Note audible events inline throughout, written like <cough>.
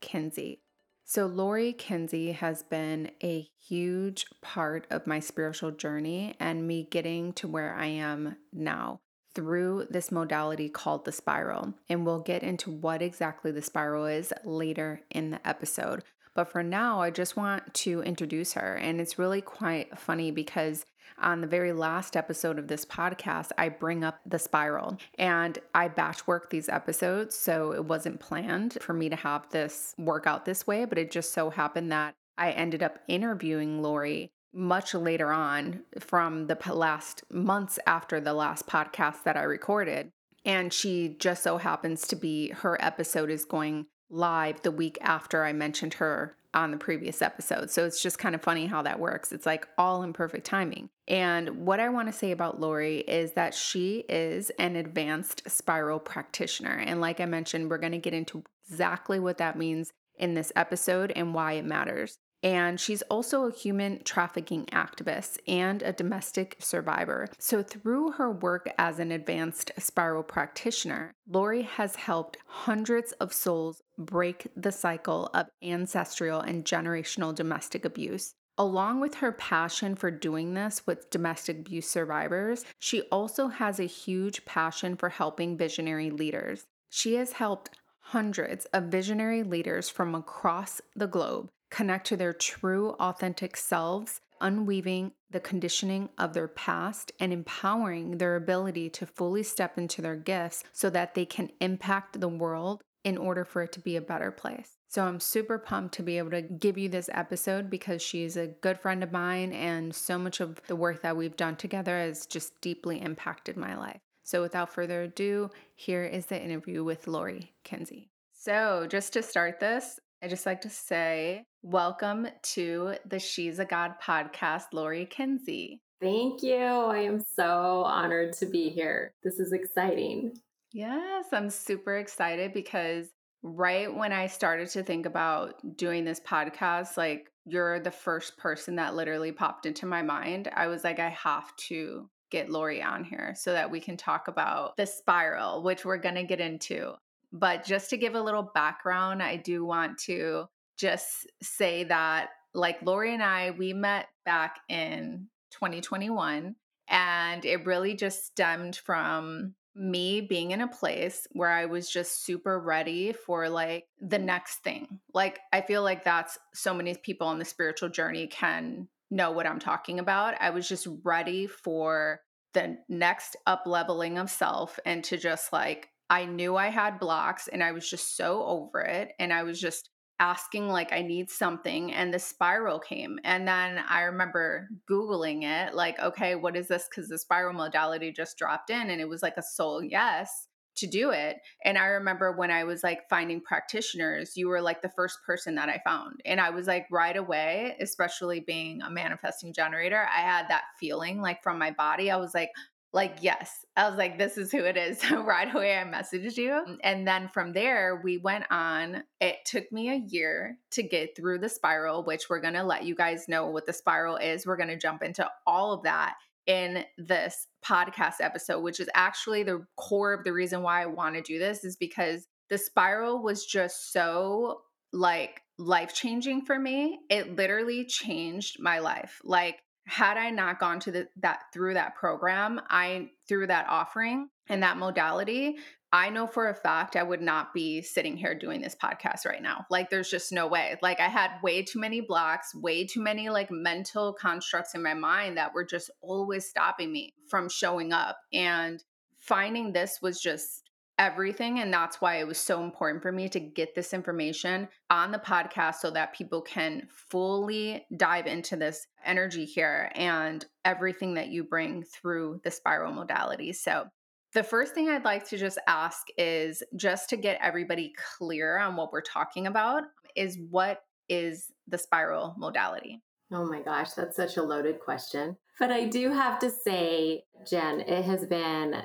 Kinsey. So, Lori Kinsey has been a huge part of my spiritual journey and me getting to where I am now through this modality called the spiral. And we'll get into what exactly the spiral is later in the episode. But for now, I just want to introduce her. And it's really quite funny because on the very last episode of this podcast, I bring up the spiral and I batch work these episodes. So it wasn't planned for me to have this work out this way, but it just so happened that I ended up interviewing Lori much later on from the last months after the last podcast that I recorded. And she just so happens to be, her episode is going live the week after I mentioned her on the previous episode. So it's just kind of funny how that works. It's like all in perfect timing. And what I want to say about Lori is that she is an advanced spiral practitioner. And like I mentioned, we're going to get into exactly what that means in this episode and why it matters. And she's also a human trafficking activist and a domestic survivor. So, through her work as an advanced spiral practitioner, Lori has helped hundreds of souls break the cycle of ancestral and generational domestic abuse. Along with her passion for doing this with domestic abuse survivors, she also has a huge passion for helping visionary leaders. She has helped hundreds of visionary leaders from across the globe connect to their true, authentic selves, unweaving the conditioning of their past and empowering their ability to fully step into their gifts so that they can impact the world in order for it to be a better place. So I'm super pumped to be able to give you this episode because she's a good friend of mine and so much of the work that we've done together has just deeply impacted my life. So without further ado, here is the interview with Lori Kinsey. So, just to start this, I just like to say welcome to the She's a God podcast, Lori Kinsey. Thank you. I am so honored to be here. This is exciting. Yes, I'm super excited because right when I started to think about doing this podcast, like you're the first person that literally popped into my mind. I was like, I have to get Lori on here so that we can talk about the spiral, which we're going to get into. But just to give a little background, I do want to just say that, like Lori and I, we met back in 2021, and it really just stemmed from me being in a place where I was just super ready for like the next thing. Like, I feel like that's so many people on the spiritual journey can know what I'm talking about. I was just ready for the next up leveling of self and to just like I knew I had blocks and I was just so over it. And I was just asking, like, I need something. And the spiral came. And then I remember Googling it, like, okay, what is this? Because the spiral modality just dropped in and it was like a soul yes to do it. And I remember when I was like finding practitioners, you were like the first person that I found. And I was like right away, especially being a manifesting generator, I had that feeling like from my body. I was like, like, yes, I was like, this is who it is. <laughs> So right away, I messaged you. Mm. And then from there, we went on. It took me a year to get through the spiral, which we're going to let you guys know what the spiral is. We're going to jump into all of that in this podcast episode, which is actually the core of the reason why I want to do this, is because the spiral was just so like life changing for me. It literally changed my life. Like, had I not gone to the, that through that program, I through that offering and that modality, I know for a fact I would not be sitting here doing this podcast right now. Like there's just no way. Like I had way too many blocks, way too many like mental constructs in my mind that were just always stopping me from showing up and finding this was just everything. And that's why it was so important for me to get this information on the podcast so that people can fully dive into this energy here and everything that you bring through the spiral modality. So, the first thing I'd like to just ask is just to get everybody clear on what we're talking about is what is the spiral modality? Oh my gosh, that's such a loaded question. But I do have to say, Jen, it has been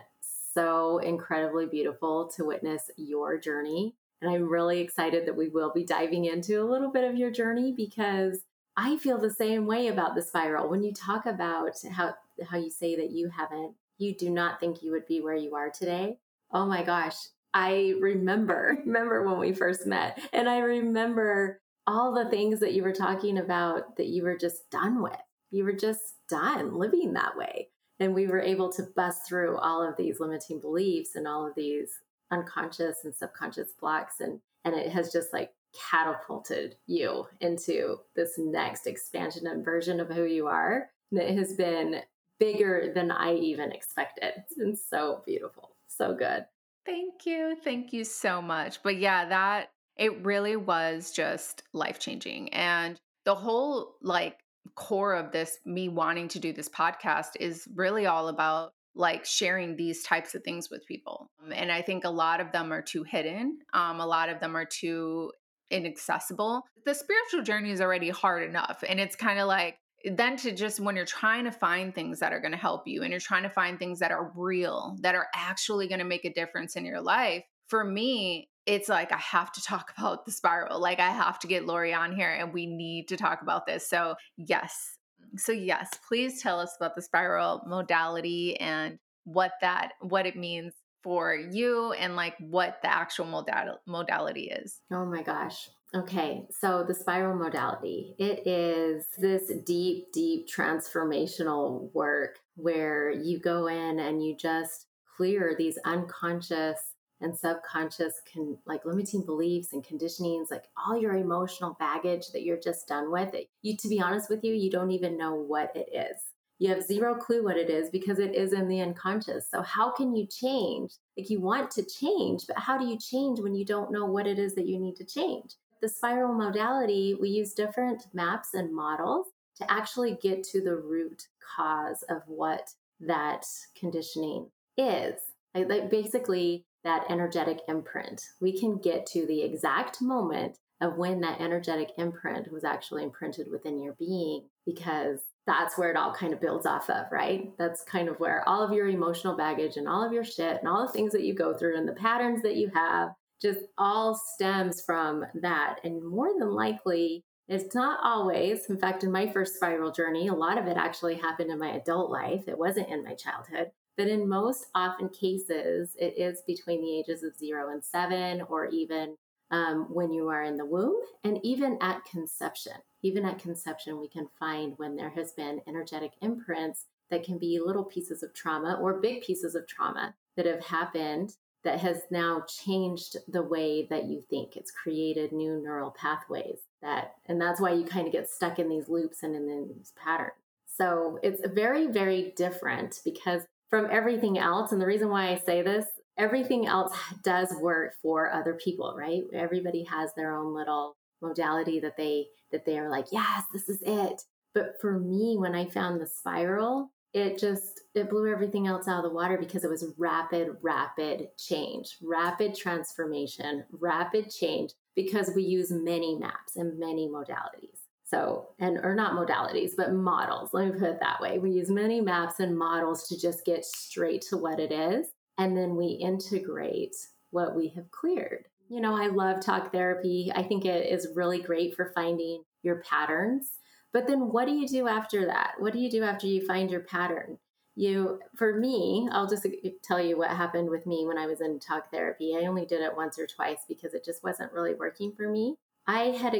so incredibly beautiful to witness your journey. And I'm really excited that we will be diving into a little bit of your journey because I feel the same way about the spiral. When you talk about how how you say that you haven't you do not think you would be where you are today. Oh my gosh, I remember <laughs> remember when we first met and I remember all the things that you were talking about that you were just done with. You were just done living that way and we were able to bust through all of these limiting beliefs and all of these unconscious and subconscious blocks and and it has just like catapulted you into this next expansion and version of who you are and it has been bigger than i even expected. It's been so beautiful so good. Thank you. Thank you so much. But yeah that it really was just life changing and the whole like core of this me wanting to do this podcast is really all about like sharing these types of things with people. Um, and i think a lot of them are too hidden um, a lot of them are too inaccessible. The spiritual journey is already hard enough and it's kind of like then to just when you're trying to find things that are going to help you and you're trying to find things that are real that are actually going to make a difference in your life for me it's like I have to talk <laughs> about the spiral. Like I have to get Lori on here and we need to talk about this. So, yes. So, yes, please tell us about the spiral modality and what that what it means for you and like what the actual modal- modality is. Oh my gosh. Okay, so the spiral modality, it is this deep, deep transformational work where you go in and you just clear these unconscious and subconscious can like limiting beliefs and conditionings like all your emotional baggage that you're just done with it you to be honest with you you don't even know what it is. You have zero clue what it is because it is in the unconscious. So how can you change? Like you want to change but how do you change when you don't know what it is that you need to change? The spiral modality we use different maps and models to actually get to the root cause of what that conditioning is. Like basically that energetic imprint. We can get to the exact moment of when that energetic imprint was actually imprinted within your being because that's where it all kind of builds off of, right? That's kind of where all of your emotional baggage and all of your shit and all the things that you go through and the patterns that you have just all stems from that. And more than likely, it's not always. In fact, in my first spiral journey, a lot of it actually happened in my adult life. It wasn't in my childhood. But in most often cases, it is between the ages of zero and seven, or even um, when you are in the womb, and even at conception. Even at conception, we can find when there has been energetic imprints that can be little pieces of trauma or big pieces of trauma that have happened that has now changed the way that you think. It's created new neural pathways that, and that's why you kind of get stuck in these loops and in these patterns. So it's very, very different because from everything else. And the reason why I say this, everything else does work for other people, right? Everybody has their own little modality that they that they are like, yes, this is it. But for me, when I found the spiral, it just it blew everything else out of the water because it was rapid, rapid change, rapid transformation, rapid change because we use many maps and many modalities. So, and or not modalities, but models. Let me put it that way. We use many maps and models to just get straight to what it is. And then we integrate what we have cleared. You know, I love talk therapy. I think it is really great for finding your patterns. But then what do you do after that? What do you do after you find your pattern? You, for me, I'll just tell you what happened with me when I was in talk therapy. I only did it once or twice because it just wasn't really working for me. I had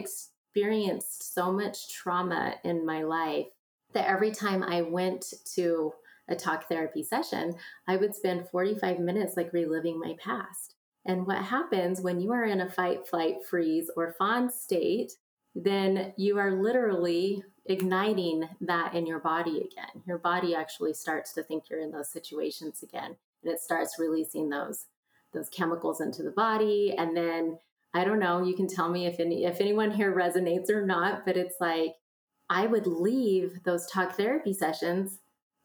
experienced so much trauma in my life that every time I went to a talk therapy session, I would spend 45 minutes like reliving my past. And what happens when you are in a fight, flight, freeze, or fawn state, then you are literally igniting that in your body again. Your body actually starts to think you're in those situations again, and it starts releasing those those chemicals into the body. And then I don't know, you can tell me if any if anyone here resonates or not, but it's like I would leave those talk therapy sessions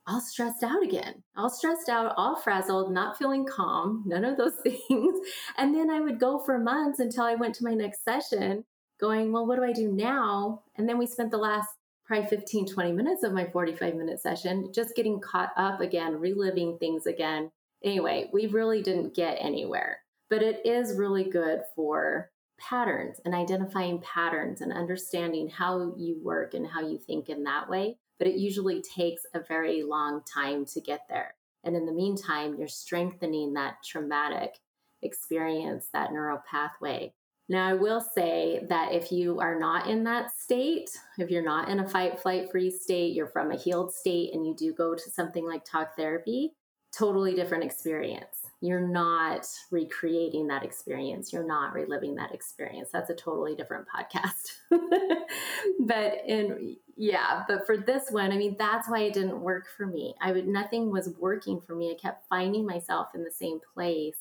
all stressed out again, all stressed out, all frazzled, not feeling calm, none of those <laughs> things. And then I would go for months until I went to my next session going, well, what do I do now? And then we spent the last probably 15, 20 minutes of my 45 minute session just getting caught up again, reliving things again. Anyway, we really didn't get anywhere, but it is really good for patterns and identifying patterns and understanding how you work and how you think in that way but it usually takes a very long time to get there. And in the meantime, you're strengthening that traumatic experience, that neural pathway. Now, I will say that if you are not in that state, if you're not in a fight, flight, freeze state, you're from a healed state, and you do go to something like talk therapy, totally different experience you're not recreating that experience. You're not reliving that experience. That's a totally different podcast. <laughs> but in yeah, but for this one, I mean, that's why it didn't work for me. I would nothing was working for me. I kept finding myself in the same place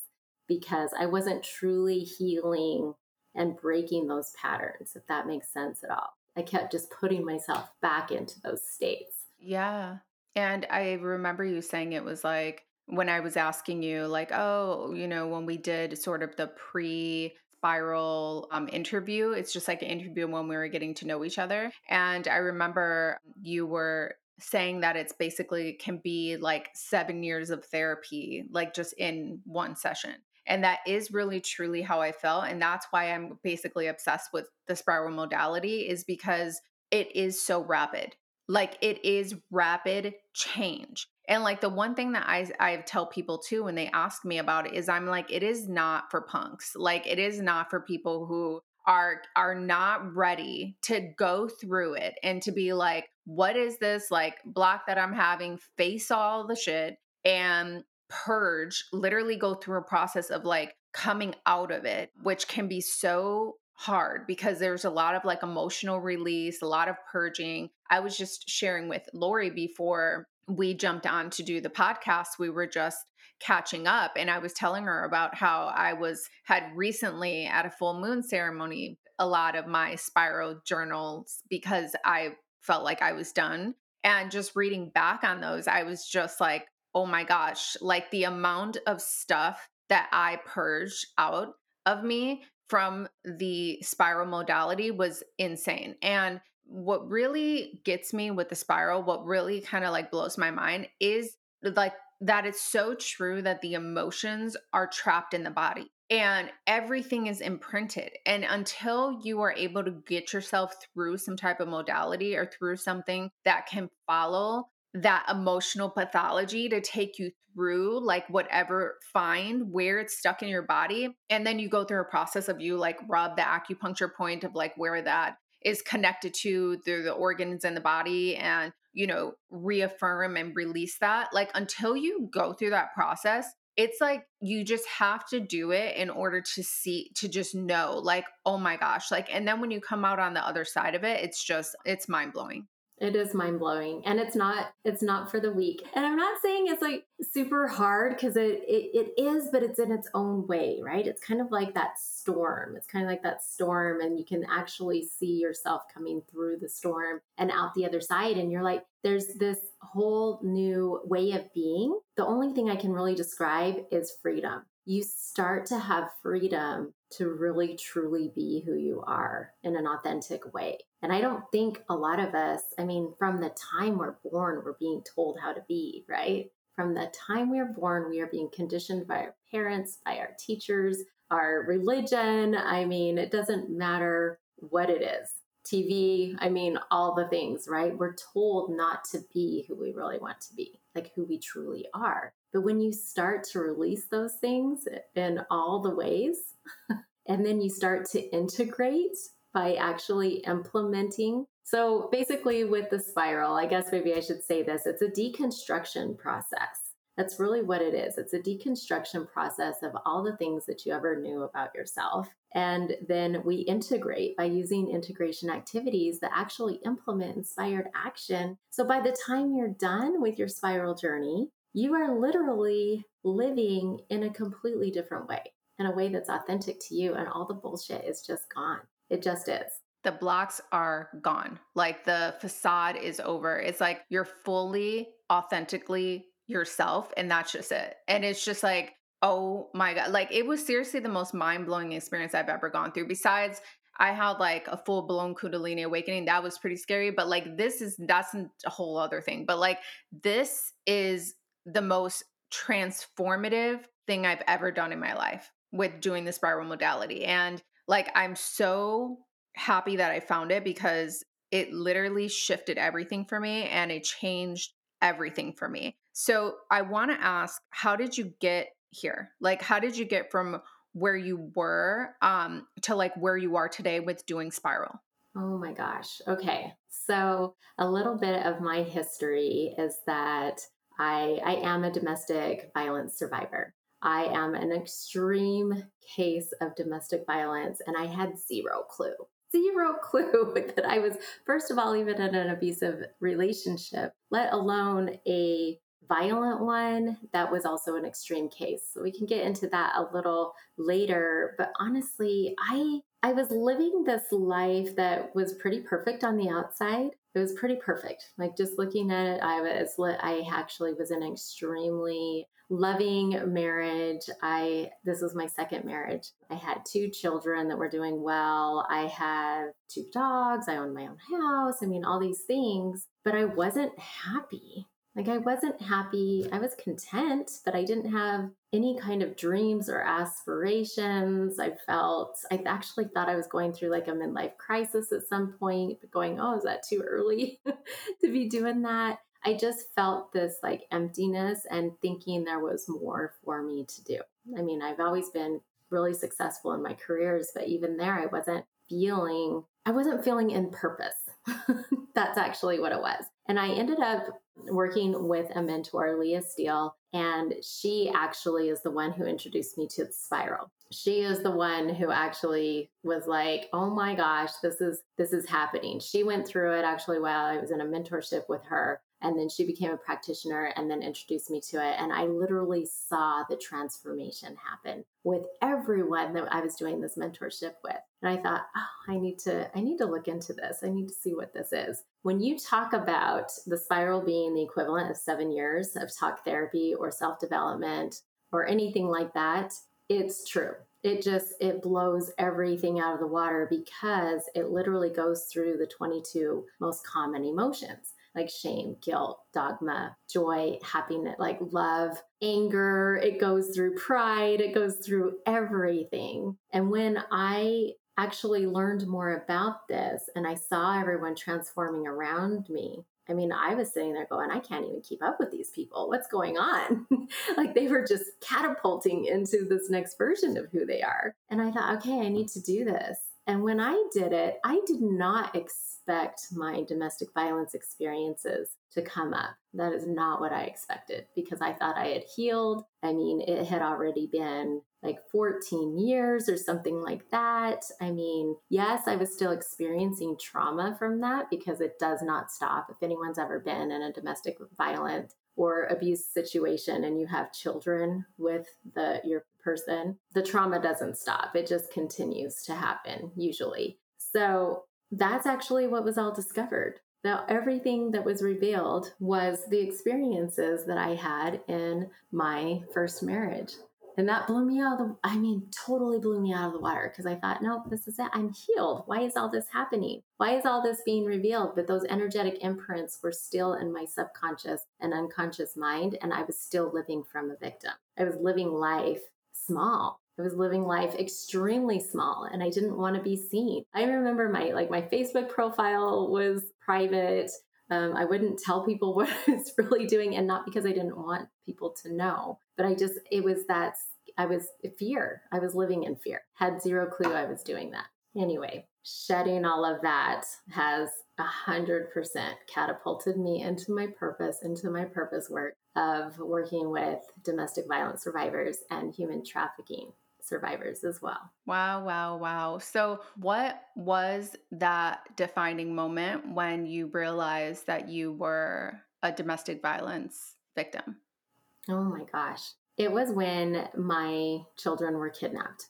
because I wasn't truly healing and breaking those patterns, if that makes sense at all. I kept just putting myself back into those states. Yeah. And I remember you saying it was like when I was asking you, like, oh, you know, when we did sort of the pre spiral um, interview, it's just like an interview when we were getting to know each other. And I remember you were saying that it's basically can be like seven years of therapy, like just in one session. And that is really truly how I felt. And that's why I'm basically obsessed with the spiral modality, is because it is so rapid. Like it is rapid change. And like the one thing that I I tell people too when they ask me about it is I'm like it is not for punks. Like it is not for people who are are not ready to go through it and to be like what is this like block that I'm having face all the shit and purge literally go through a process of like coming out of it which can be so hard because there's a lot of like emotional release, a lot of purging. I was just sharing with Lori before we jumped on to do the podcast. We were just catching up and I was telling her about how I was had recently at a full moon ceremony a lot of my spiral journals because I felt like I was done. And just reading back on those, I was just like, oh my gosh, like the amount of stuff that I purged out of me from the spiral modality was insane. And what really gets me with the spiral, what really kind of like blows my mind is like that it's so true that the emotions are trapped in the body and everything is imprinted. And until you are able to get yourself through some type of modality or through something that can follow that emotional pathology to take you through like whatever find where it's stuck in your body and then you go through a process of you like rub the acupuncture point of like where that is connected to through the organs in the body and you know reaffirm and release that like until you go through that process it's like you just have to do it in order to see to just know like oh my gosh like and then when you come out on the other side of it it's just it's mind blowing it is mind blowing, and it's not it's not for the weak. And I'm not saying it's like super hard because it, it it is, but it's in its own way, right? It's kind of like that storm. It's kind of like that storm, and you can actually see yourself coming through the storm and out the other side. And you're like, there's this whole new way of being. The only thing I can really describe is freedom you start to have freedom to really truly be who you are in an authentic way. And I don't think a lot of us, I mean, from the time we're born, we're being told how to be, right? From the time we are born, we are being conditioned by our parents, by our teachers, our religion. I mean, it doesn't matter what it is. TV, I mean, all the things, right? We're told not to be who we really want to be, like who we truly are. But when you start to release those things in all the ways, <laughs> and then you start to integrate by actually implementing. So basically, with the spiral, I guess maybe I should say this it's a deconstruction process. That's really what it is. It's a deconstruction process of all the things that you ever knew about yourself. And then we integrate by using integration activities that actually implement inspired action. So by the time you're done with your spiral journey, you are literally living in a completely different way, in a way that's authentic to you, and all the bullshit is just gone. It just is. The blocks are gone. Like the facade is over. It's like you're fully, authentically yourself, and that's just it. And it's just like, oh my God. Like it was seriously the most mind blowing experience I've ever gone through. Besides, I had like a full blown Kundalini awakening. That was pretty scary. But like this is, that's a whole other thing. But like this is the most transformative thing I've ever done in my life with doing the spiral modality. And like, I'm so happy that I found it because it literally shifted everything for me and it changed everything for me. So, I want to ask, how did you get here? Like, how did you get from where you were um, to like where you are today with doing spiral? Oh my gosh. Okay. So, a little bit of my history is that I, I am a domestic violence survivor. I am an extreme case of domestic violence, and I had zero clue, zero <laughs> clue that I was, first of all, even in an abusive relationship, let alone a violent one that was also an extreme case. So we can get into that a little later. But honestly, I I was living this life that was pretty perfect on the outside. It was pretty perfect. Like just looking at it, I was I actually was in an extremely loving marriage. I this was my second marriage. I had two children that were doing well. I have two dogs. I own my own house. I mean, all these things, but I wasn't happy. Like I wasn't happy. I was content, but I didn't have any kind of dreams or aspirations. I felt, I actually thought I was going through like a midlife crisis at some point, but going, oh, is that too early <laughs> to be doing that? I just felt this like emptiness and thinking there was more for me to do. I mean, I've always been really successful in my careers, but even there, I wasn't feeling, I wasn't feeling in purpose. <laughs> That's actually what it was. And I ended up working with a mentor, Leah Steele, and she actually is the one who introduced me to the spiral. She is the one who actually was like, "Oh my gosh, this is this is happening." She went through it actually while I was in a mentorship with her and then she became a practitioner and then introduced me to it. And I literally saw the transformation happen with everyone that I was doing this mentorship with. And I thought, oh, I need to, I need to look into this. I need to see what this is. When you talk about the spiral being the equivalent of seven years of talk therapy or self-development or anything like that, it's true it just it blows everything out of the water because it literally goes through the 22 most common emotions like shame, guilt, dogma, joy, happiness, like love, anger. It goes through pride, it goes through everything. And when I actually learned more about this and I saw everyone transforming around me, I mean, I was sitting there going, I can't even keep up with these people. What's going on? <laughs> like they were just catapulting into this next version of who they are. And I thought, okay, I need to do this. And when I did it, I did not expect my domestic violence experiences to come up. That is not what I expected because I thought I had healed. I mean, it had already been like 14 years or something like that. I mean, yes, I was still experiencing trauma from that because it does not stop. If anyone's ever been in a domestic violent or abuse situation and you have children with the your person, the trauma doesn't stop. It just continues to happen usually. So that's actually what was all discovered. Now, everything that was revealed was the experiences that I had in my first marriage. And that blew me out of the, I mean, totally blew me out of the water because I thought, no, this is it. I'm healed. Why is all this happening? Why is all this being revealed? But those energetic imprints were still in my subconscious and unconscious mind. And I was still living from a victim. I was living life small. I was living life extremely small and I didn't want to be seen. I remember my like my Facebook profile was private. Um, I wouldn't tell people <laughs> what I was really doing, and not because I didn't want people to know, but I just, it was that I was fear. I was living in fear, had zero clue I was doing that. Anyway, shedding all of that has a hundred percent catapulted me into my purpose, into my purpose work of working with domestic violence survivors and human trafficking survivors as well. Wow, wow, wow. So, what was that defining moment when you realized that you were a domestic violence victim? Oh my gosh. It was when my children were kidnapped.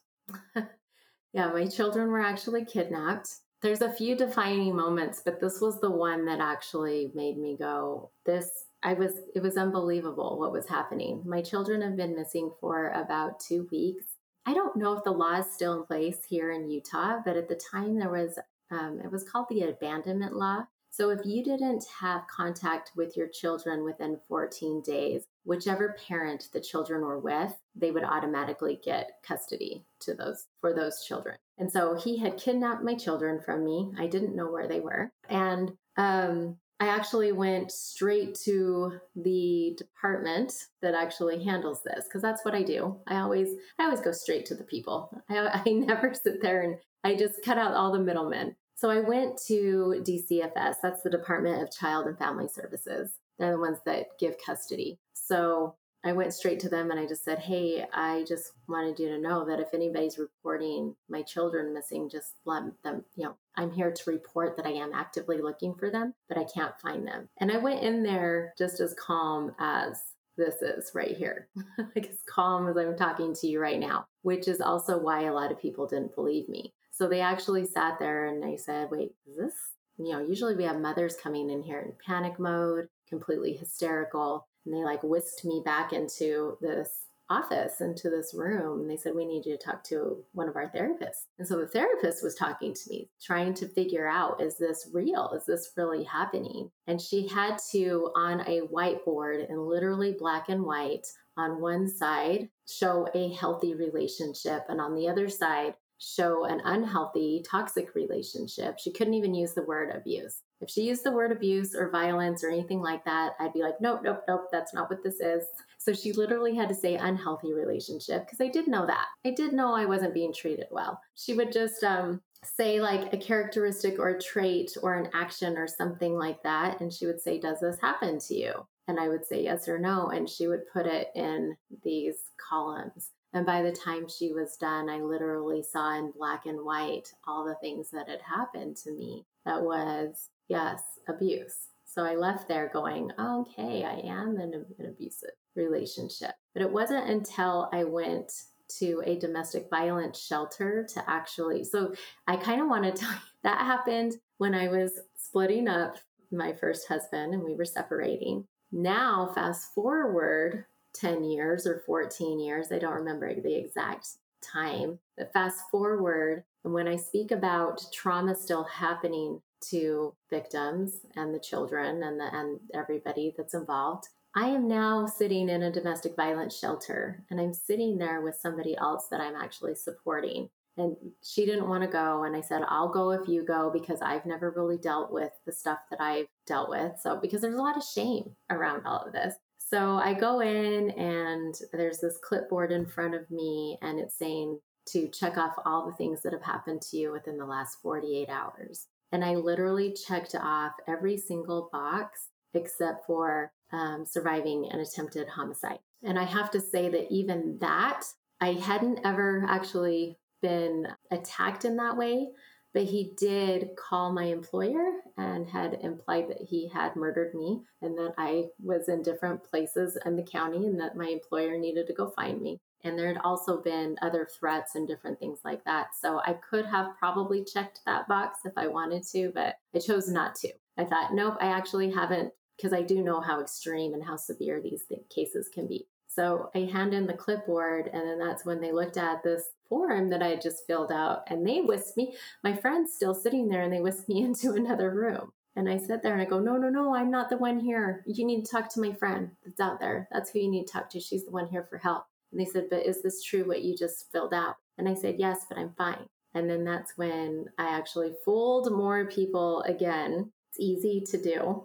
<laughs> yeah, my children were actually kidnapped. There's a few defining moments, but this was the one that actually made me go, this I was it was unbelievable what was happening. My children have been missing for about 2 weeks I don't know if the law is still in place here in Utah, but at the time there was, um, it was called the abandonment law. So if you didn't have contact with your children within 14 days, whichever parent the children were with, they would automatically get custody to those for those children. And so he had kidnapped my children from me. I didn't know where they were. And um, I actually went straight to the department that actually handles this because that's what I do. I always I always go straight to the people. I, <laughs> I never sit there and I just cut out all the middlemen. So I went to DCFS. That's the Department of Child and Family Services. They're the ones that give custody. So I went straight to them and I just said, Hey, I just wanted you to know that if anybody's reporting my children missing, just let them, you know, I'm here to report that I am actively looking for them, but I can't find them. And I went in there just as calm as this is right here, <laughs> like as calm as I'm talking to you right now, which is also why a lot of people didn't believe me. So they actually sat there and they said, Wait, is this? You know, usually we have mothers coming in here in panic mode, completely hysterical and they like whisked me back into this office into this room and they said we need you to talk to one of our therapists. And so the therapist was talking to me trying to figure out is this real? Is this really happening? And she had to on a whiteboard in literally black and white on one side show a healthy relationship and on the other side show an unhealthy toxic relationship. She couldn't even use the word abuse if she used the word abuse or violence or anything like that, I'd be like, nope, nope, nope, that's not what this is. So she literally had to say unhealthy relationship because I did know that. I did know I wasn't being treated well. She would just um, say like a characteristic or a trait or an action or something like that. And she would say, Does this happen to you? And I would say yes or no. And she would put it in these columns. And by the time she was done, I literally saw in black and white all the things that had happened to me that was Yes, abuse. So I left there going, okay, I am in an abusive relationship. But it wasn't until I went to a domestic violence shelter to actually, so I kind of want to <laughs> tell you that happened when I was splitting up my first husband and we were separating. Now, fast forward 10 years or 14 years, I don't remember the exact time, but fast forward, and when I speak about trauma still happening to victims and the children and the and everybody that's involved. I am now sitting in a domestic violence shelter and I'm sitting there with somebody else that I'm actually supporting. And she didn't want to go. And I said, I'll go if you go because I've never really dealt with the stuff that I've dealt with. So, because there's a lot of shame around all of this. So I go in and there's this clipboard in front of me and it's saying to check off all the things that have happened to you within the last 48 hours. And I literally checked off every single box except for um, surviving an attempted homicide. And I have to say that even that, I hadn't ever actually been attacked in that way, but he did call my employer and had implied that he had murdered me and that I was in different places in the county and that my employer needed to go find me. And there had also been other threats and different things like that. So I could have probably checked that box if I wanted to, but I chose not to. I thought, nope, I actually haven't, because I do know how extreme and how severe these th- cases can be. So I hand in the clipboard, and then that's when they looked at this form that I had just filled out, and they whisked me. My friend's still sitting there, and they whisked me <laughs> into another room. And I sit there and I go, No, no, no, I'm not the one here. You need to talk to my friend that's out there. That's who you need to talk to. She's the one here for help. And they said, But is this true what you just filled out? And I said, Yes, but I'm fine. And then that's when I actually fooled more people again. It's easy to do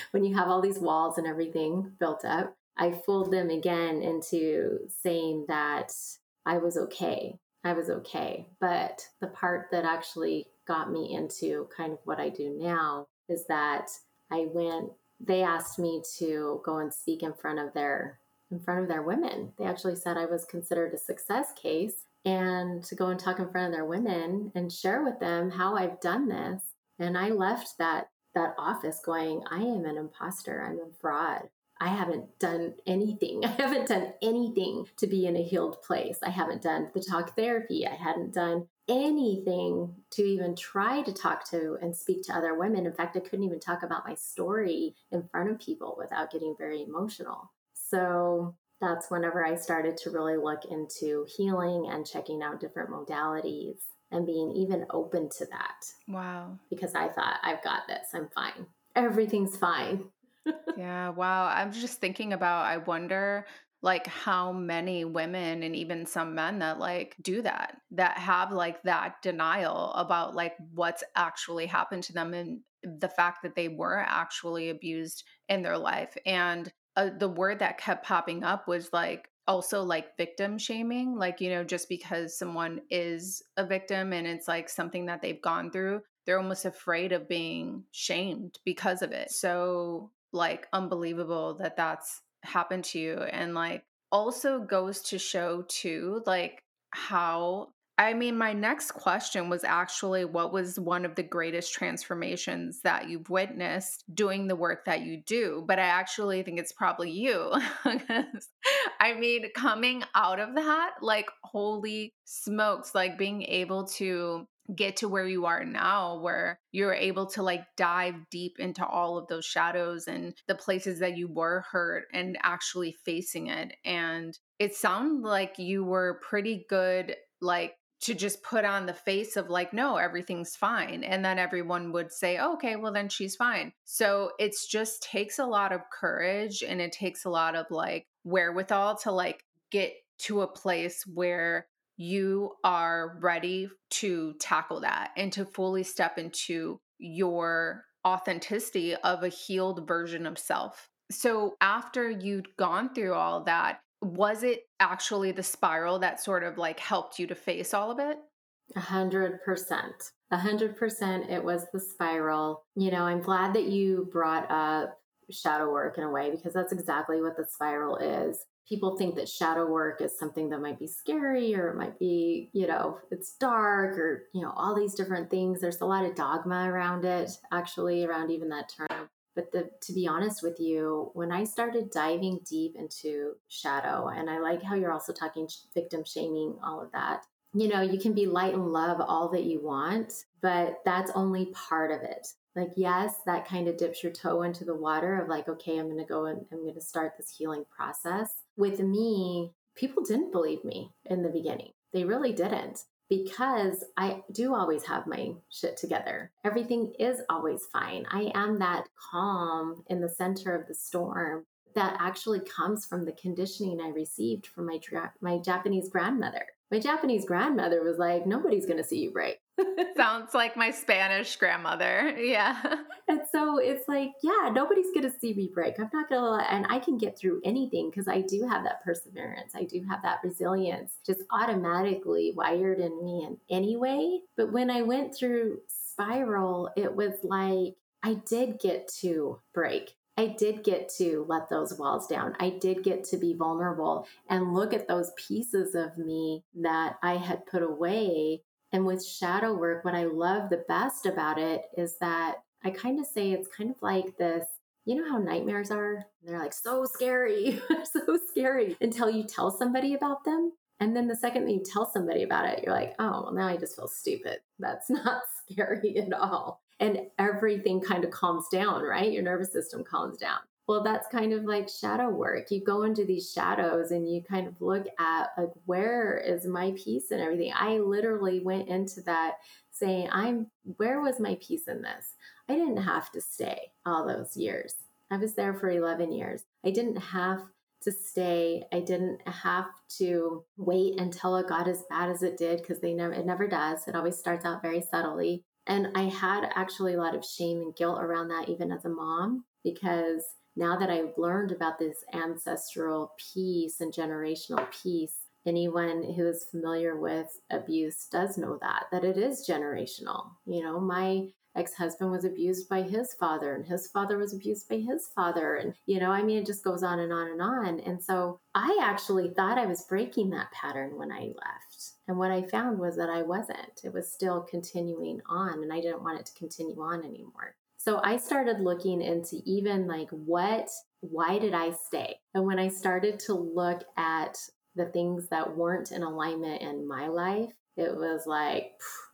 <laughs> when you have all these walls and everything built up. I fooled them again into saying that I was okay. I was okay. But the part that actually got me into kind of what I do now is that I went they asked me to go and speak in front of their in front of their women. They actually said I was considered a success case and to go and talk in front of their women and share with them how I've done this. And I left that that office going, I am an imposter. I'm a fraud. I haven't done anything. <laughs> I haven't done anything to be in a healed place. I haven't done the talk therapy. I hadn't done anything to even try to talk to and speak to other women. In fact, I couldn't even talk about my story in front of people without getting very emotional. So that's whenever I started to really look into healing and checking out different modalities and being even open to that. Wow. Because I thought, I've got this, I'm fine. Everything's fine. <laughs> yeah, wow. I'm just thinking about, I wonder like how many women and even some men that like do that that have like that denial about like what's actually happened to them and the fact that they were actually abused in their life and uh, the word that kept popping up was like also like victim shaming like you know just because someone is a victim and it's like something that they've gone through they're almost afraid of being shamed because of it. So like unbelievable that that's happened to you and like also goes to show too like how I mean, my next question was actually what was one of the greatest transformations that you've witnessed doing the work that you do? But I actually think it's probably you. <laughs> I mean, coming out of that, like, holy smokes, like being able to get to where you are now where you're able to like dive deep into all of those shadows and the places that you were hurt and actually facing it and it sounded like you were pretty good like to just put on the face of like no everything's fine and then everyone would say oh, okay well then she's fine. So it's just takes a lot of courage and it takes a lot of like wherewithal to like get to a place where you are ready to tackle that and to fully step into your authenticity of a healed version of self. So after you'd gone through all that was it actually the spiral that sort of like helped you to face all of it? A hundred percent. A hundred percent. It was the spiral. You know, I'm glad that you brought up shadow work in a way because that's exactly what the spiral is. People think that shadow work is something that might be scary or it might be, you know, it's dark or, you know, all these different things. There's a lot of dogma around it, actually, around even that term. But the, to be honest with you, when I started diving deep into shadow, and I like how you're also talking victim shaming, all of that, you know, you can be light and love all that you want, but that's only part of it. Like, yes, that kind of dips your toe into the water of like, okay, I'm going to go and I'm going to start this healing process. With me, people didn't believe me in the beginning. They really didn't because I do always have my shit together. Everything is always fine. I am that calm in the center of the storm that actually comes from the conditioning I received from my my Japanese grandmother. My Japanese grandmother was like, "Nobody's going to see you break." <laughs> Sounds like my Spanish grandmother. Yeah. <laughs> And so it's like, yeah, nobody's going to see me break. I'm not going to, and I can get through anything because I do have that perseverance. I do have that resilience just automatically wired in me in any way. But when I went through spiral, it was like I did get to break. I did get to let those walls down. I did get to be vulnerable and look at those pieces of me that I had put away and with shadow work, what I love the best about it is that I kind of say it's kind of like this you know how nightmares are? They're like so scary, <laughs> so scary until you tell somebody about them. And then the second that you tell somebody about it, you're like, oh, well, now I just feel stupid. That's <laughs> not scary at all. And everything kind of calms down, right? Your nervous system calms down. Well, that's kind of like shadow work. You go into these shadows and you kind of look at like where is my peace and everything. I literally went into that saying, I'm where was my peace in this? I didn't have to stay all those years. I was there for 11 years. I didn't have to stay. I didn't have to wait until it got as bad as it did because they never it never does. It always starts out very subtly. And I had actually a lot of shame and guilt around that even as a mom because now that I've learned about this ancestral piece and generational piece, anyone who is familiar with abuse does know that that it is generational. You know, my ex-husband was abused by his father and his father was abused by his father and you know i mean it just goes on and on and on. And so i actually thought i was breaking that pattern when i left. And what i found was that i wasn't. It was still continuing on and i didn't want it to continue on anymore. So i started looking into even like what why did i stay? And when i started to look at the things that weren't in alignment in my life it was like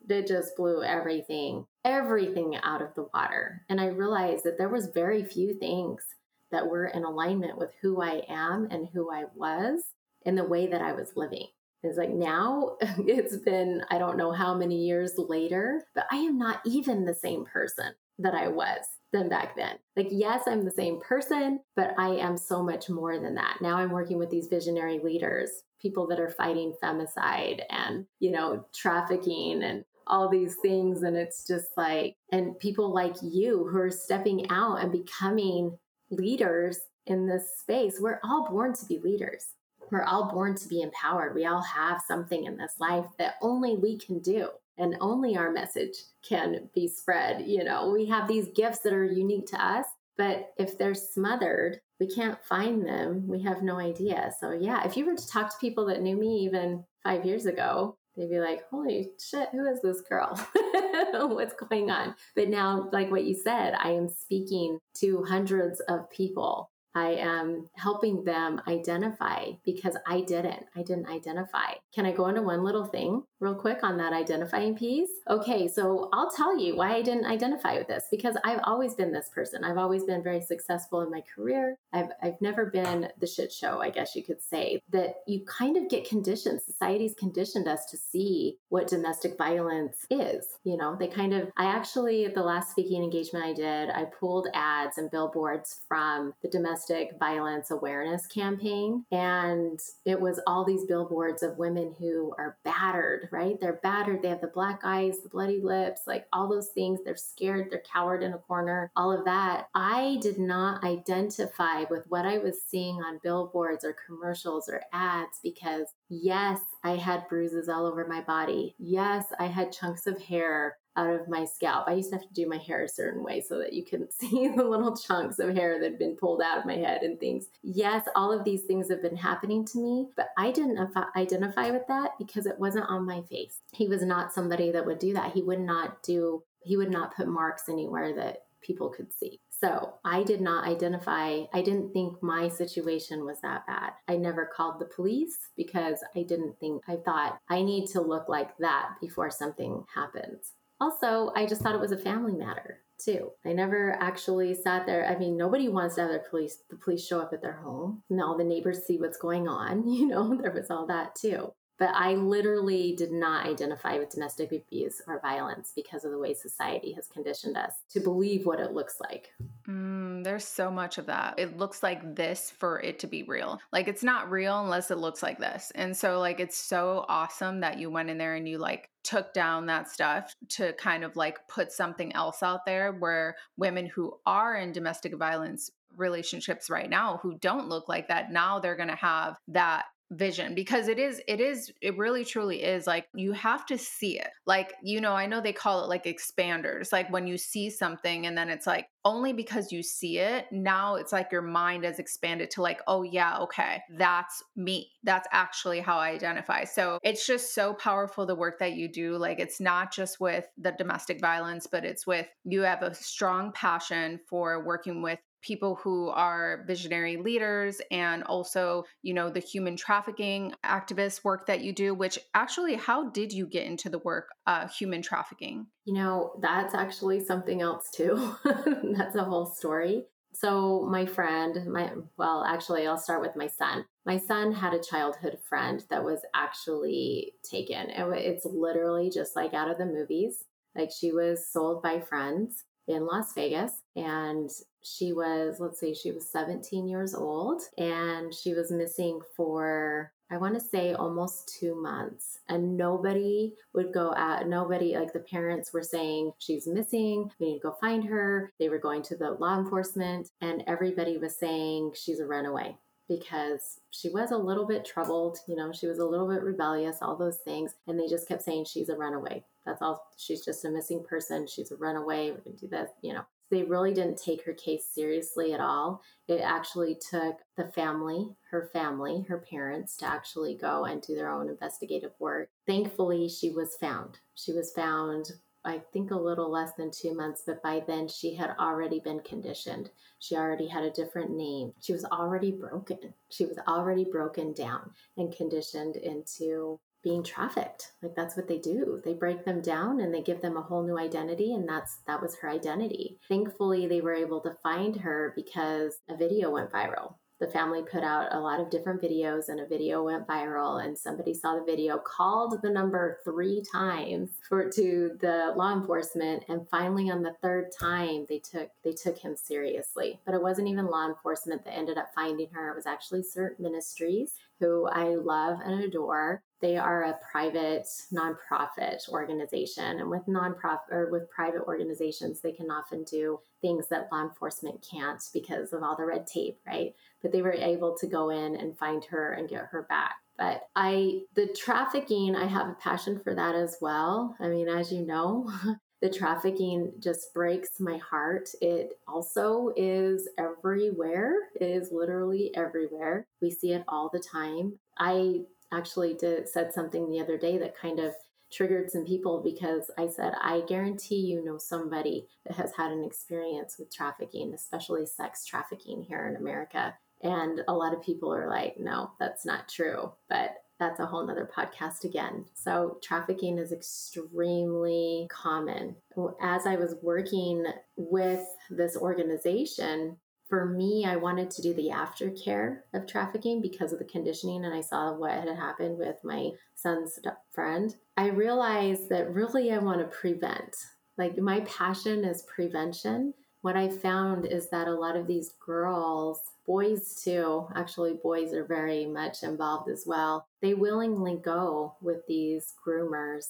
it just blew everything everything out of the water. And i realized that there was very few things that were in alignment with who i am and who i was in the way that i was living. It's like now <laughs> it's been i don't know how many years later but i am not even the same person that i was than back then. Like, yes, I'm the same person, but I am so much more than that. Now I'm working with these visionary leaders people that are fighting femicide and, you know, trafficking and all these things. And it's just like, and people like you who are stepping out and becoming leaders in this space. We're all born to be leaders. We're all born to be empowered. We all have something in this life that only we can do and only our message can be spread. You know, we have these gifts that are unique to us, but if they're smothered we can't find them. We have no idea. So, yeah, if you were to talk to people that knew me even five years ago, they'd be like, holy shit, who is this girl? <laughs> What's going on? But now, like what you said, I am speaking to hundreds of people I am helping them identify because I didn't. I didn't identify. Can I go into one little thing real quick on that identifying piece? Okay, so I'll tell you why I didn't identify with this because I've always been this person. I've always been very successful in my career. I've, I've never been the shit show, I guess you could say, that you kind of get conditioned. Society's conditioned us to see what domestic violence is. You know, they kind of, I actually, at the last speaking engagement I did, I pulled ads and billboards from the domestic violence awareness campaign. And it was all these billboards of women who are battered, right? They're battered. They have the black eyes, the bloody lips, like all those things. They're scared, they're cowered in a corner, all of that. I did not identify with what I was seeing on billboards or commercials or ads because, yes, I had bruises all over my body. Yes, I had chunks of hair out of my scalp. I used to have to do my hair a certain way so that you couldn't <laughs> see the little chunks of hair that had been pulled out of my head and things. Yes, all of these things have been happening to me, but I didn't identify with that because it wasn't on my face. He was not somebody that would do that. He would not do, he would not put marks anywhere that people could see. So I did not identify, I didn't think my situation was that bad. I never called the police because I didn't think, I thought I need to look like that before something happens. Also, I just thought it was a family matter too. I never actually sat there. I mean, nobody wants to have the police the police show up at their home and all the neighbors see what's going on. <laughs> You know, there was all that too. But I literally did not identify with domestic abuse or violence because of the way society has conditioned us to believe what it looks like. Mm, there's so much of that. It looks like this for it to be real. Like it's not real unless it looks like this. And so, like, it's so awesome that you went in there and you like took down that stuff to kind of like put something else out there where women who are in domestic violence relationships right now who don't look like that now they're going to have that vision because it is it is it really truly is like you have to see it. Like you know i know they call it like expanders like when you see something and then it's like only because you see it now it's like your mind has expanded to like oh yeah okay that's me. That's actually how i identify. So it's just so powerful the work that you do like it's not just with the domestic violence but it's with you have a strong passion for working with people who are visionary leaders and also, you know, the human trafficking activist work that you do, which actually, how did you get into the work, uh, human trafficking? You know, that's actually something else too. <laughs> that's a whole story. So, my friend, my well, actually, I'll start with my son. My son had a childhood friend that was actually taken. It, it's literally just like out of the movies. Like she was sold by friends in Las Vegas and she was, let's say she was 17 years old and she was missing for I want to say almost two months. And nobody would go out, nobody, like the parents were saying, she's missing. We need to go find her. They were going to the law enforcement, and everybody was saying she's a runaway because she was a little bit troubled. You know, she was a little bit rebellious, all those things. And they just kept saying she's a runaway. That's all. She's just a missing person. She's a runaway. We're going to do this, you know. They really didn't take her case seriously at all. It actually took the family, her family, her parents, to actually go and do their own investigative work. Thankfully, she was found. She was found I think a little less than two months, but by then she had already been conditioned. She already had a different name. She was already broken. She was already broken down and conditioned into being trafficked. Like that's what they do. They break them down and they give them a whole new identity and that's that was her identity. Thankfully they were able to find her because a video went viral the family put out a lot of different videos and a video went viral and somebody saw the video called the number three times for to the law enforcement and finally on the third time they took they took him seriously but it wasn't even law enforcement that ended up finding her it was actually CERT Ministries who I love and adore. They are a private nonprofit organization. And with nonprofit or with private organizations, they can often do things that law enforcement can't because of all the red tape, right? But they were able to go in and find her and get her back. But I, the trafficking, I have a passion for that as well. I mean, as you know, <laughs> the trafficking just breaks my heart. It also is everywhere. It is literally everywhere. We see it all the time. I actually did said something the other day that kind of triggered some people because I said, I guarantee you know somebody that has had an experience with trafficking, especially sex trafficking here in America. And a lot of people are like, no, that's not true. But that's a whole nother podcast again. So, trafficking is extremely common. As I was working with this organization, for me, I wanted to do the aftercare of trafficking because of the conditioning, and I saw what had happened with my son's friend. I realized that really I want to prevent. Like, my passion is prevention. What I found is that a lot of these girls boys too. Actually boys are very much involved as well. They willingly go with these groomers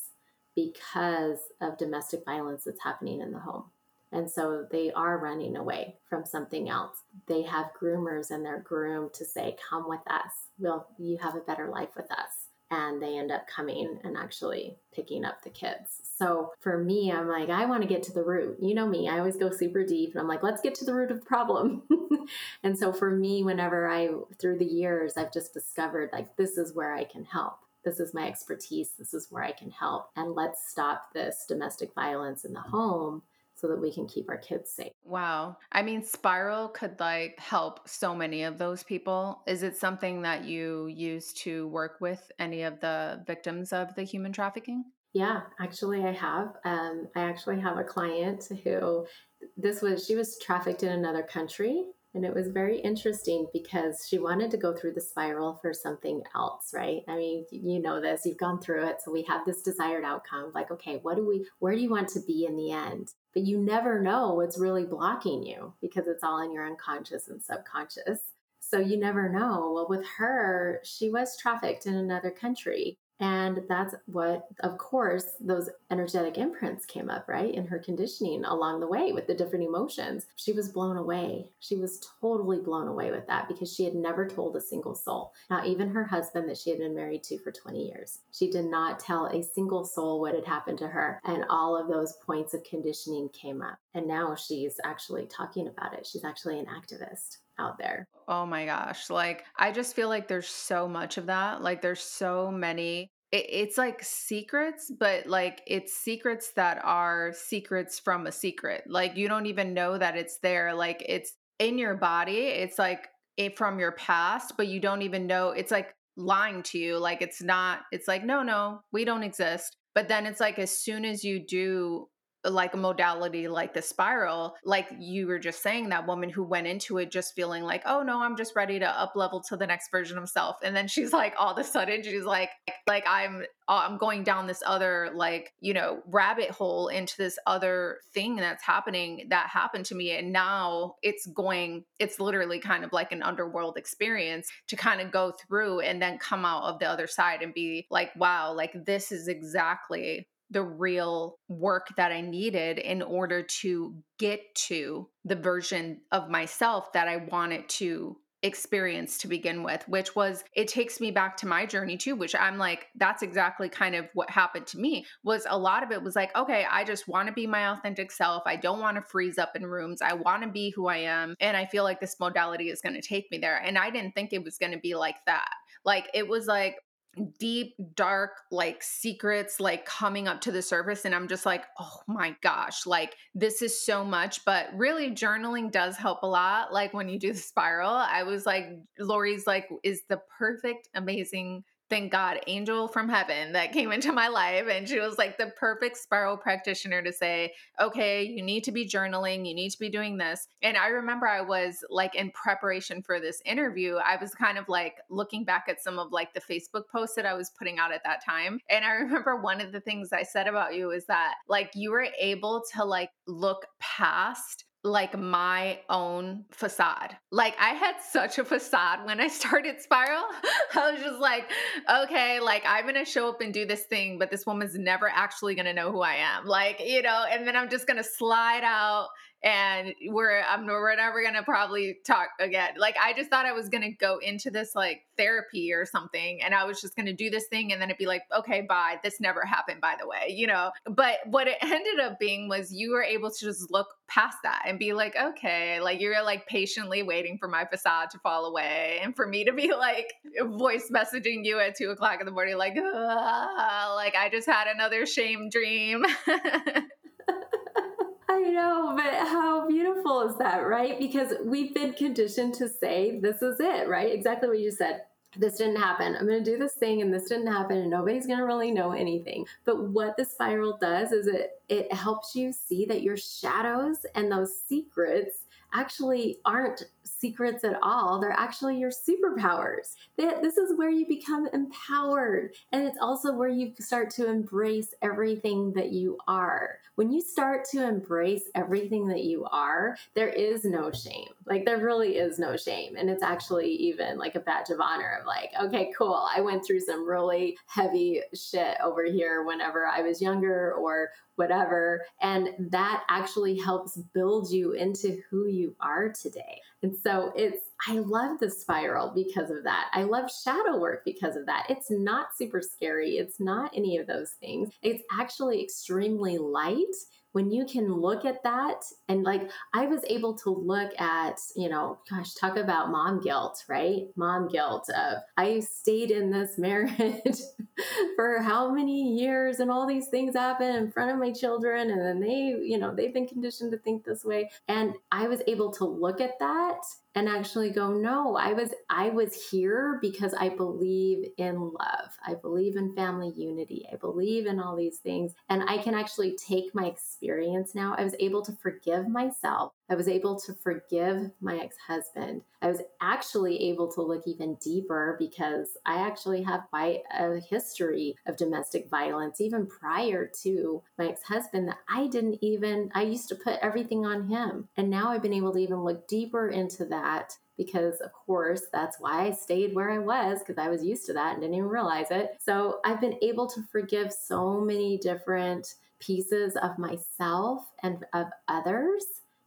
because of domestic violence that's happening in the home. And so they are running away from something else. They have groomers and they're groomed to say come with us. Will you have a better life with us and they end up coming and actually picking up the kids. So for me, I'm like, I want to get to the root. You know me, I always go super deep and I'm like, let's get to the root of the problem. <laughs> and so for me, whenever I, through the years, I've just discovered like, this is where I can help. This is my expertise. This is where I can help. And let's stop this domestic violence in the home so that we can keep our kids safe. Wow. I mean, Spiral could like help so many of those people. Is it something that you use to work with any of the victims of the human trafficking? Yeah, actually, I have. Um, I actually have a client who this was, she was trafficked in another country and it was very interesting because she wanted to go through the spiral for something else, right? I mean, you know this, you've gone through it. So we have this desired outcome like, okay, what do we, where do you want to be in the end? But you never know what's really blocking you because it's all in your unconscious and subconscious. So you never know. Well, with her, she was trafficked in another country. And that's what, of course, those energetic imprints came up, right? In her conditioning along the way with the different emotions. She was blown away. She was totally blown away with that because she had never told a single soul, not even her husband that she had been married to for 20 years. She did not tell a single soul what had happened to her. And all of those points of conditioning came up. And now she's actually talking about it. She's actually an activist out there. Oh my gosh. Like, I just feel like there's so much of that. Like, there's so many. It, it's like secrets, but like it's secrets that are secrets from a secret. Like, you don't even know that it's there. Like, it's in your body. It's like it from your past, but you don't even know. It's like lying to you. Like, it's not, it's like, no, no, we don't exist. But then it's like, as soon as you do like a modality like the spiral, like you were just saying, that woman who went into it just feeling like, oh no, I'm just ready to up level to the next version of self. And then she's like, all of a sudden, she's like, like I'm uh, I'm going down this other like you know rabbit hole into this other thing that's happening that happened to me and now it's going it's literally kind of like an underworld experience to kind of go through and then come out of the other side and be like wow like this is exactly the real work that I needed in order to get to the version of myself that I wanted to experience to begin with, which was it takes me back to my journey too, which I'm like, that's exactly kind of what happened to me. Was a lot of it was like, okay, I just want to be my authentic self. I don't want to freeze up in rooms. I want to be who I am. And I feel like this modality is going to take me there. And I didn't think it was going to be like that. Like it was like deep dark like secrets like coming up to the surface and i'm just like oh my gosh like this is so much but really journaling does help a lot like when you do the spiral i was like lori's like is the perfect amazing thank God, angel from heaven that came into my life. And she was like the perfect spiral practitioner to say, okay, you need to be journaling, you need to be doing this. And I remember I was like in preparation for this interview, I was kind of like looking back at some of like the Facebook posts that I was putting out at that time. And I <laughs> remember one of the things I said about you is that like you were able to like look past like my own facade. Like I had such a facade when I <laughs> started Spiral. <laughs> I was just like, okay, like I'm going to show up and do this thing, but this woman's never actually going to know who I am. Like, you know, and then I'm just going to slide out and we're I'm we're never gonna probably talk again. Like I just thought I was gonna go into this like therapy or something, and I was just gonna do this thing, and then it'd be like, okay, bye. This never happened, by the way, you know. But what it <laughs> ended up being was you were able to just look past that and be like, okay, like you're like patiently waiting for my facade to fall away, and for me to be like voice messaging you at two o'clock in the morning, like, like I just had another shame dream. <laughs> I know, but how beautiful is that, right? Because we've been conditioned to say, this is it, right? Exactly what you said. This didn't happen. I'm going to do this thing and this didn't happen and nobody's going to really know anything. But what the spiral does is it it helps you see that your shadows and those secrets actually aren't secrets at all. They're actually your superpowers. This is where you become empowered. And it's also where you start to embrace everything that you are. When you start to embrace everything that you are, there is no shame. Like, there really is no shame. And it's actually even like a badge of honor of like, okay, cool. I went through some really heavy shit over here whenever I was younger or whatever. And that actually helps build you into who you are today. And so it's, I love the spiral because of that. I love shadow work because of that. It's not super scary, it's not any of those things. It's actually extremely light when you can look at that and like I was able to look at, you know, gosh, talk about mom guilt, right? Mom guilt of I stayed in this <laughs> marriage for how many years and all these things happen in front of my children and then they, you know, they've been conditioned to think this way and I was able to look at that and actually go no i was i was here because i believe in love. I believe in family unity. I believe in all these things and i can actually take my experience now. I was able to forgive myself I was able to forgive my ex husband. I was actually able to look even deeper because I actually have quite a history of domestic violence, even prior to my ex husband, that I didn't even, I used to put everything on him. And now I've been able to even look deeper into that because of course that's why I stayed where I was because I was used to that and didn't even realize it. So I've been able to forgive so many different pieces of myself and of others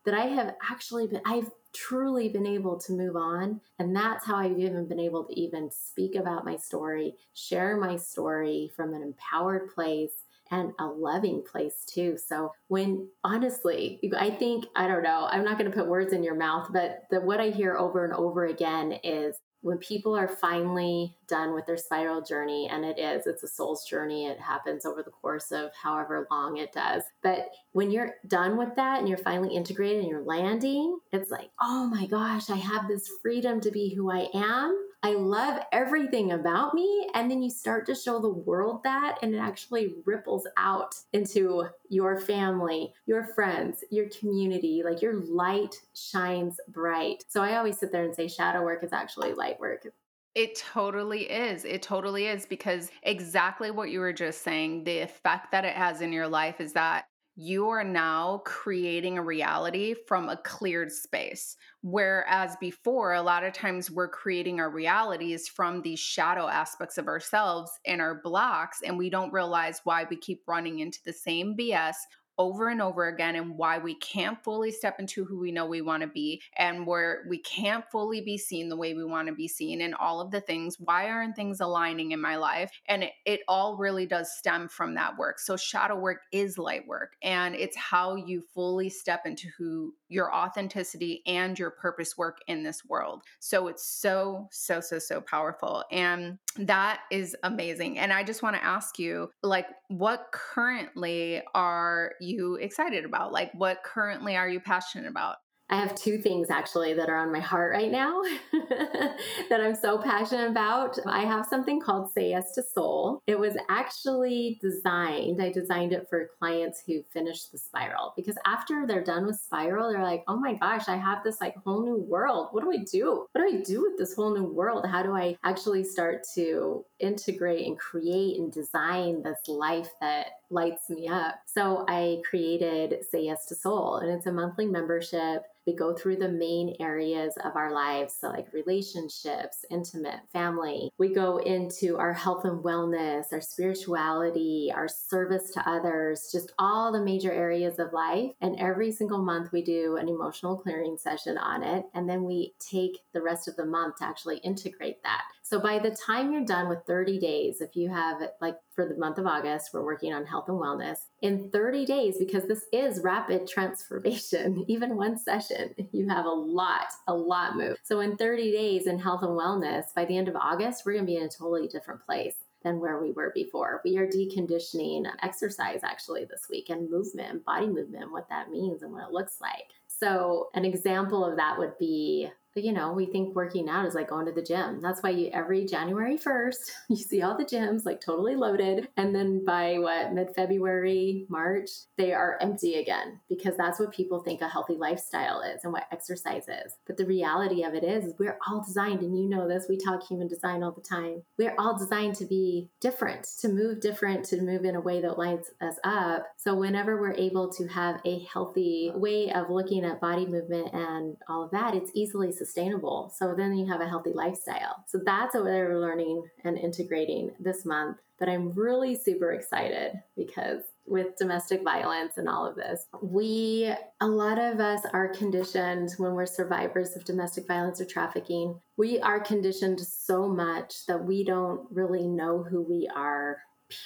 that I have actually been, I've truly been able to move on. And that's how I've even been able to even speak about my story, share my story from an empowered place and a loving place too. So when honestly, I think I don't know, I'm not going to put words in your mouth, but the what I hear over and over again is when people are finally done with their spiral journey, and it is, it's a soul's journey, it happens over the course of however long it does. But when you're done with that and you're finally integrated and you're landing, it's like, oh my gosh, I have this freedom to be who I am. I love everything about me. And then you start to show the world that, and it actually ripples out into your family, your friends, your community. Like your light shines bright. So I always sit there and say shadow work is actually light work. It totally is. It totally is because exactly what you were just saying, the effect that it has in your life is that you are now creating a reality from a cleared space. Whereas before, a lot of times we're creating our realities from these shadow aspects of ourselves and our blocks, and we don't realize why we keep running into the same BS over and over again and why we can't fully step into who we know we want to be and where we can't fully be seen the way we want to be seen and all of the things why aren't things aligning in my life? And it, it all really does stem from that work. So shadow work is light work and it's how you fully step into who your authenticity and your purpose work in this world. So it's so so so so powerful and that is amazing. And i just want to ask you like what currently are you excited about? Like, what currently are you passionate about? I have two things actually that are on my heart right now <laughs> that I'm so passionate about. I have something called Say Yes to Soul. It was actually designed, I designed it for clients who finished the spiral because after they're done with spiral, they're like, oh my gosh, I have this like whole new world. What do I do? What do I do with this whole new world? How do I actually start to integrate and create and design this life that lights me up? So I created Say Yes to Soul, and it's a monthly membership we go through the main areas of our lives, so like relationships, intimate, family. We go into our health and wellness, our spirituality, our service to others, just all the major areas of life. And every single month, we do an emotional clearing session on it. And then we take the rest of the month to actually integrate that. So by the time you're done with 30 days, if you have like for the month of August, we're working on health and wellness. In 30 days, because this is rapid transformation, <laughs> even one session, you have a lot, a lot move. So in 30 days in health and wellness, by the end of August, we're going to be in a totally different place than where we were before. We are deconditioning exercise actually this week and movement, body movement, what that means and what it looks like. So, an example of that would be you know, we think working out is like going to the gym. That's why you every January 1st, <laughs> you see all the gyms like totally loaded. And then by what, mid February, March, they are empty again because that's what people think a healthy lifestyle is and what exercise is. But the reality of it is, is we're all designed, and you know this, we talk human design all the time. We're all designed to be different, to move different, to move in a way that lights us up. So whenever we're able to have a healthy way of looking at body movement and all of that, it's easily sustainable sustainable. So then you have a healthy lifestyle. So that's what we're learning and integrating this month. But I'm really super excited because with domestic violence and all of this. We, a lot of us are conditioned when we're survivors of domestic violence or trafficking, we are conditioned so much that we don't really know who we are,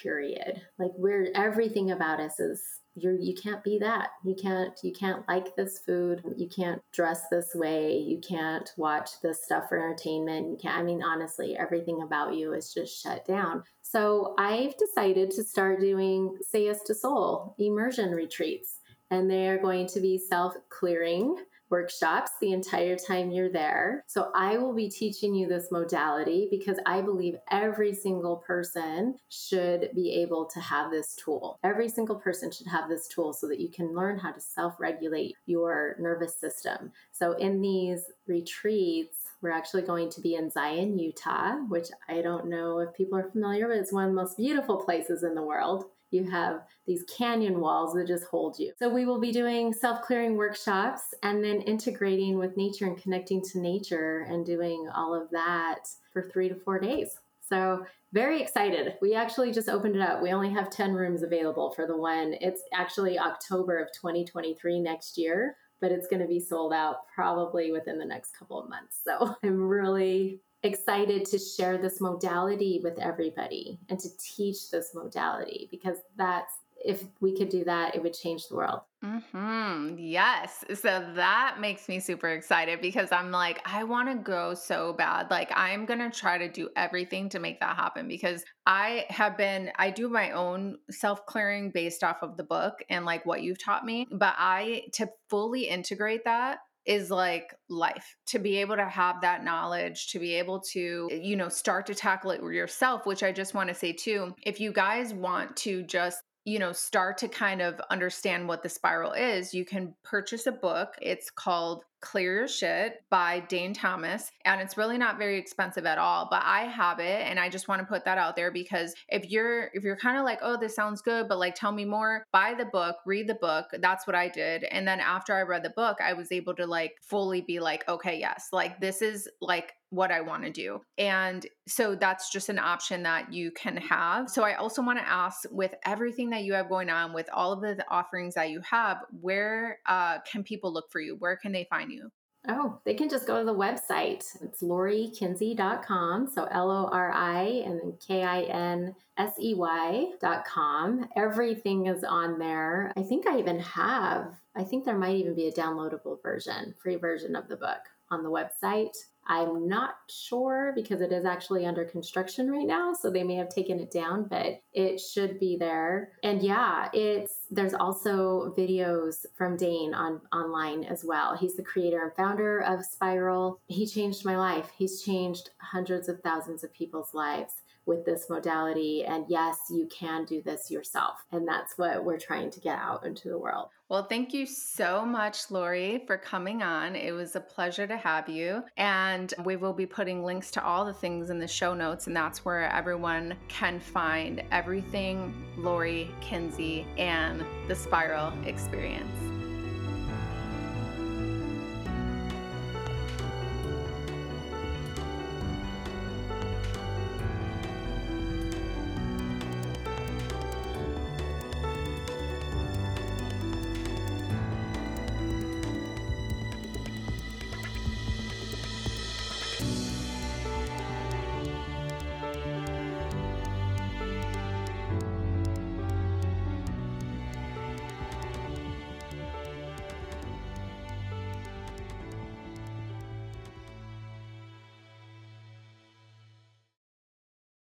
period. Like we're, everything about us is you're you can't be that. You can't you can't like this food. You can't dress this way. You can't watch this stuff for entertainment. You can't i mean honestly everything about you is just shut down. So i've decided to start doing say yes to soul immersion retreats and they are going to be self clearing workshops the entire time you're there. So I will be teaching you this modality because I believe every single person should be able to have this tool. Every single person should have this tool so that you can learn how to self regulate your nervous system. So in these retreats, we're actually going to be in Zion, Utah, which I don't know if people are familiar with. It's one of the most beautiful places in the world you have these canyon walls that just hold you. So we will be doing self clearing workshops and then integrating with nature and connecting to nature and doing all of that for three to four days. So very excited. We actually just opened it up. We only have 10 rooms available for the one. It's actually October of 2023 next year, but it's going to be sold out probably within the next couple of months. So <laughs> I'm really excited to share this modality with everybody and to teach this modality because that's if we could do that, it would change the world. Hmm. Yes. So that makes me super excited because I'm like, I want to go so bad. Like, I'm gonna try to do everything to make that happen because I have been. I do my own self clearing based off of the book and like what you've taught me, but I to fully integrate that is like life to be able to have that knowledge to be able to you know start to tackle it yourself which i just want to say too if you guys want to just you know, start to kind of understand what the spiral is, you can purchase a book. It's called Clear Your Shit by Dane Thomas. And it's really not very expensive at all, but I have it and I just want to put that out there because if you're if you're kind of like, "Oh, this sounds good, but like tell me more." Buy the book, read the book. That's what I did. And then after I read the book, I was able to like fully be like, "Okay, yes. Like this is like what I want to do. And so that's just an option that you can have. So I also want to ask with everything that you have going on, with all of the offerings that you have, where uh, can people look for you? Where can they find you? Oh, they can just go to the website. It's lorikinsey.com. So L O R I and then K I N S E Y.com. Everything is on there. I think I even have, I think there might even be a downloadable version, free version of the book on the website. I'm not sure because it is actually under construction right now, so they may have taken it down, but it should be there. And yeah, it's there's also videos from Dane on online as well. He's the creator and founder of Spiral. He changed my life. He's changed hundreds of thousands of people's lives with this modality. And yes, you can do this yourself. And that's what we're trying to get out into the world. Well, thank you so much, Lori, for coming on. It was a pleasure to have you. And we will be putting links to all the things in the show notes, and that's where everyone can find everything Lori Kinsey and the Spiral experience.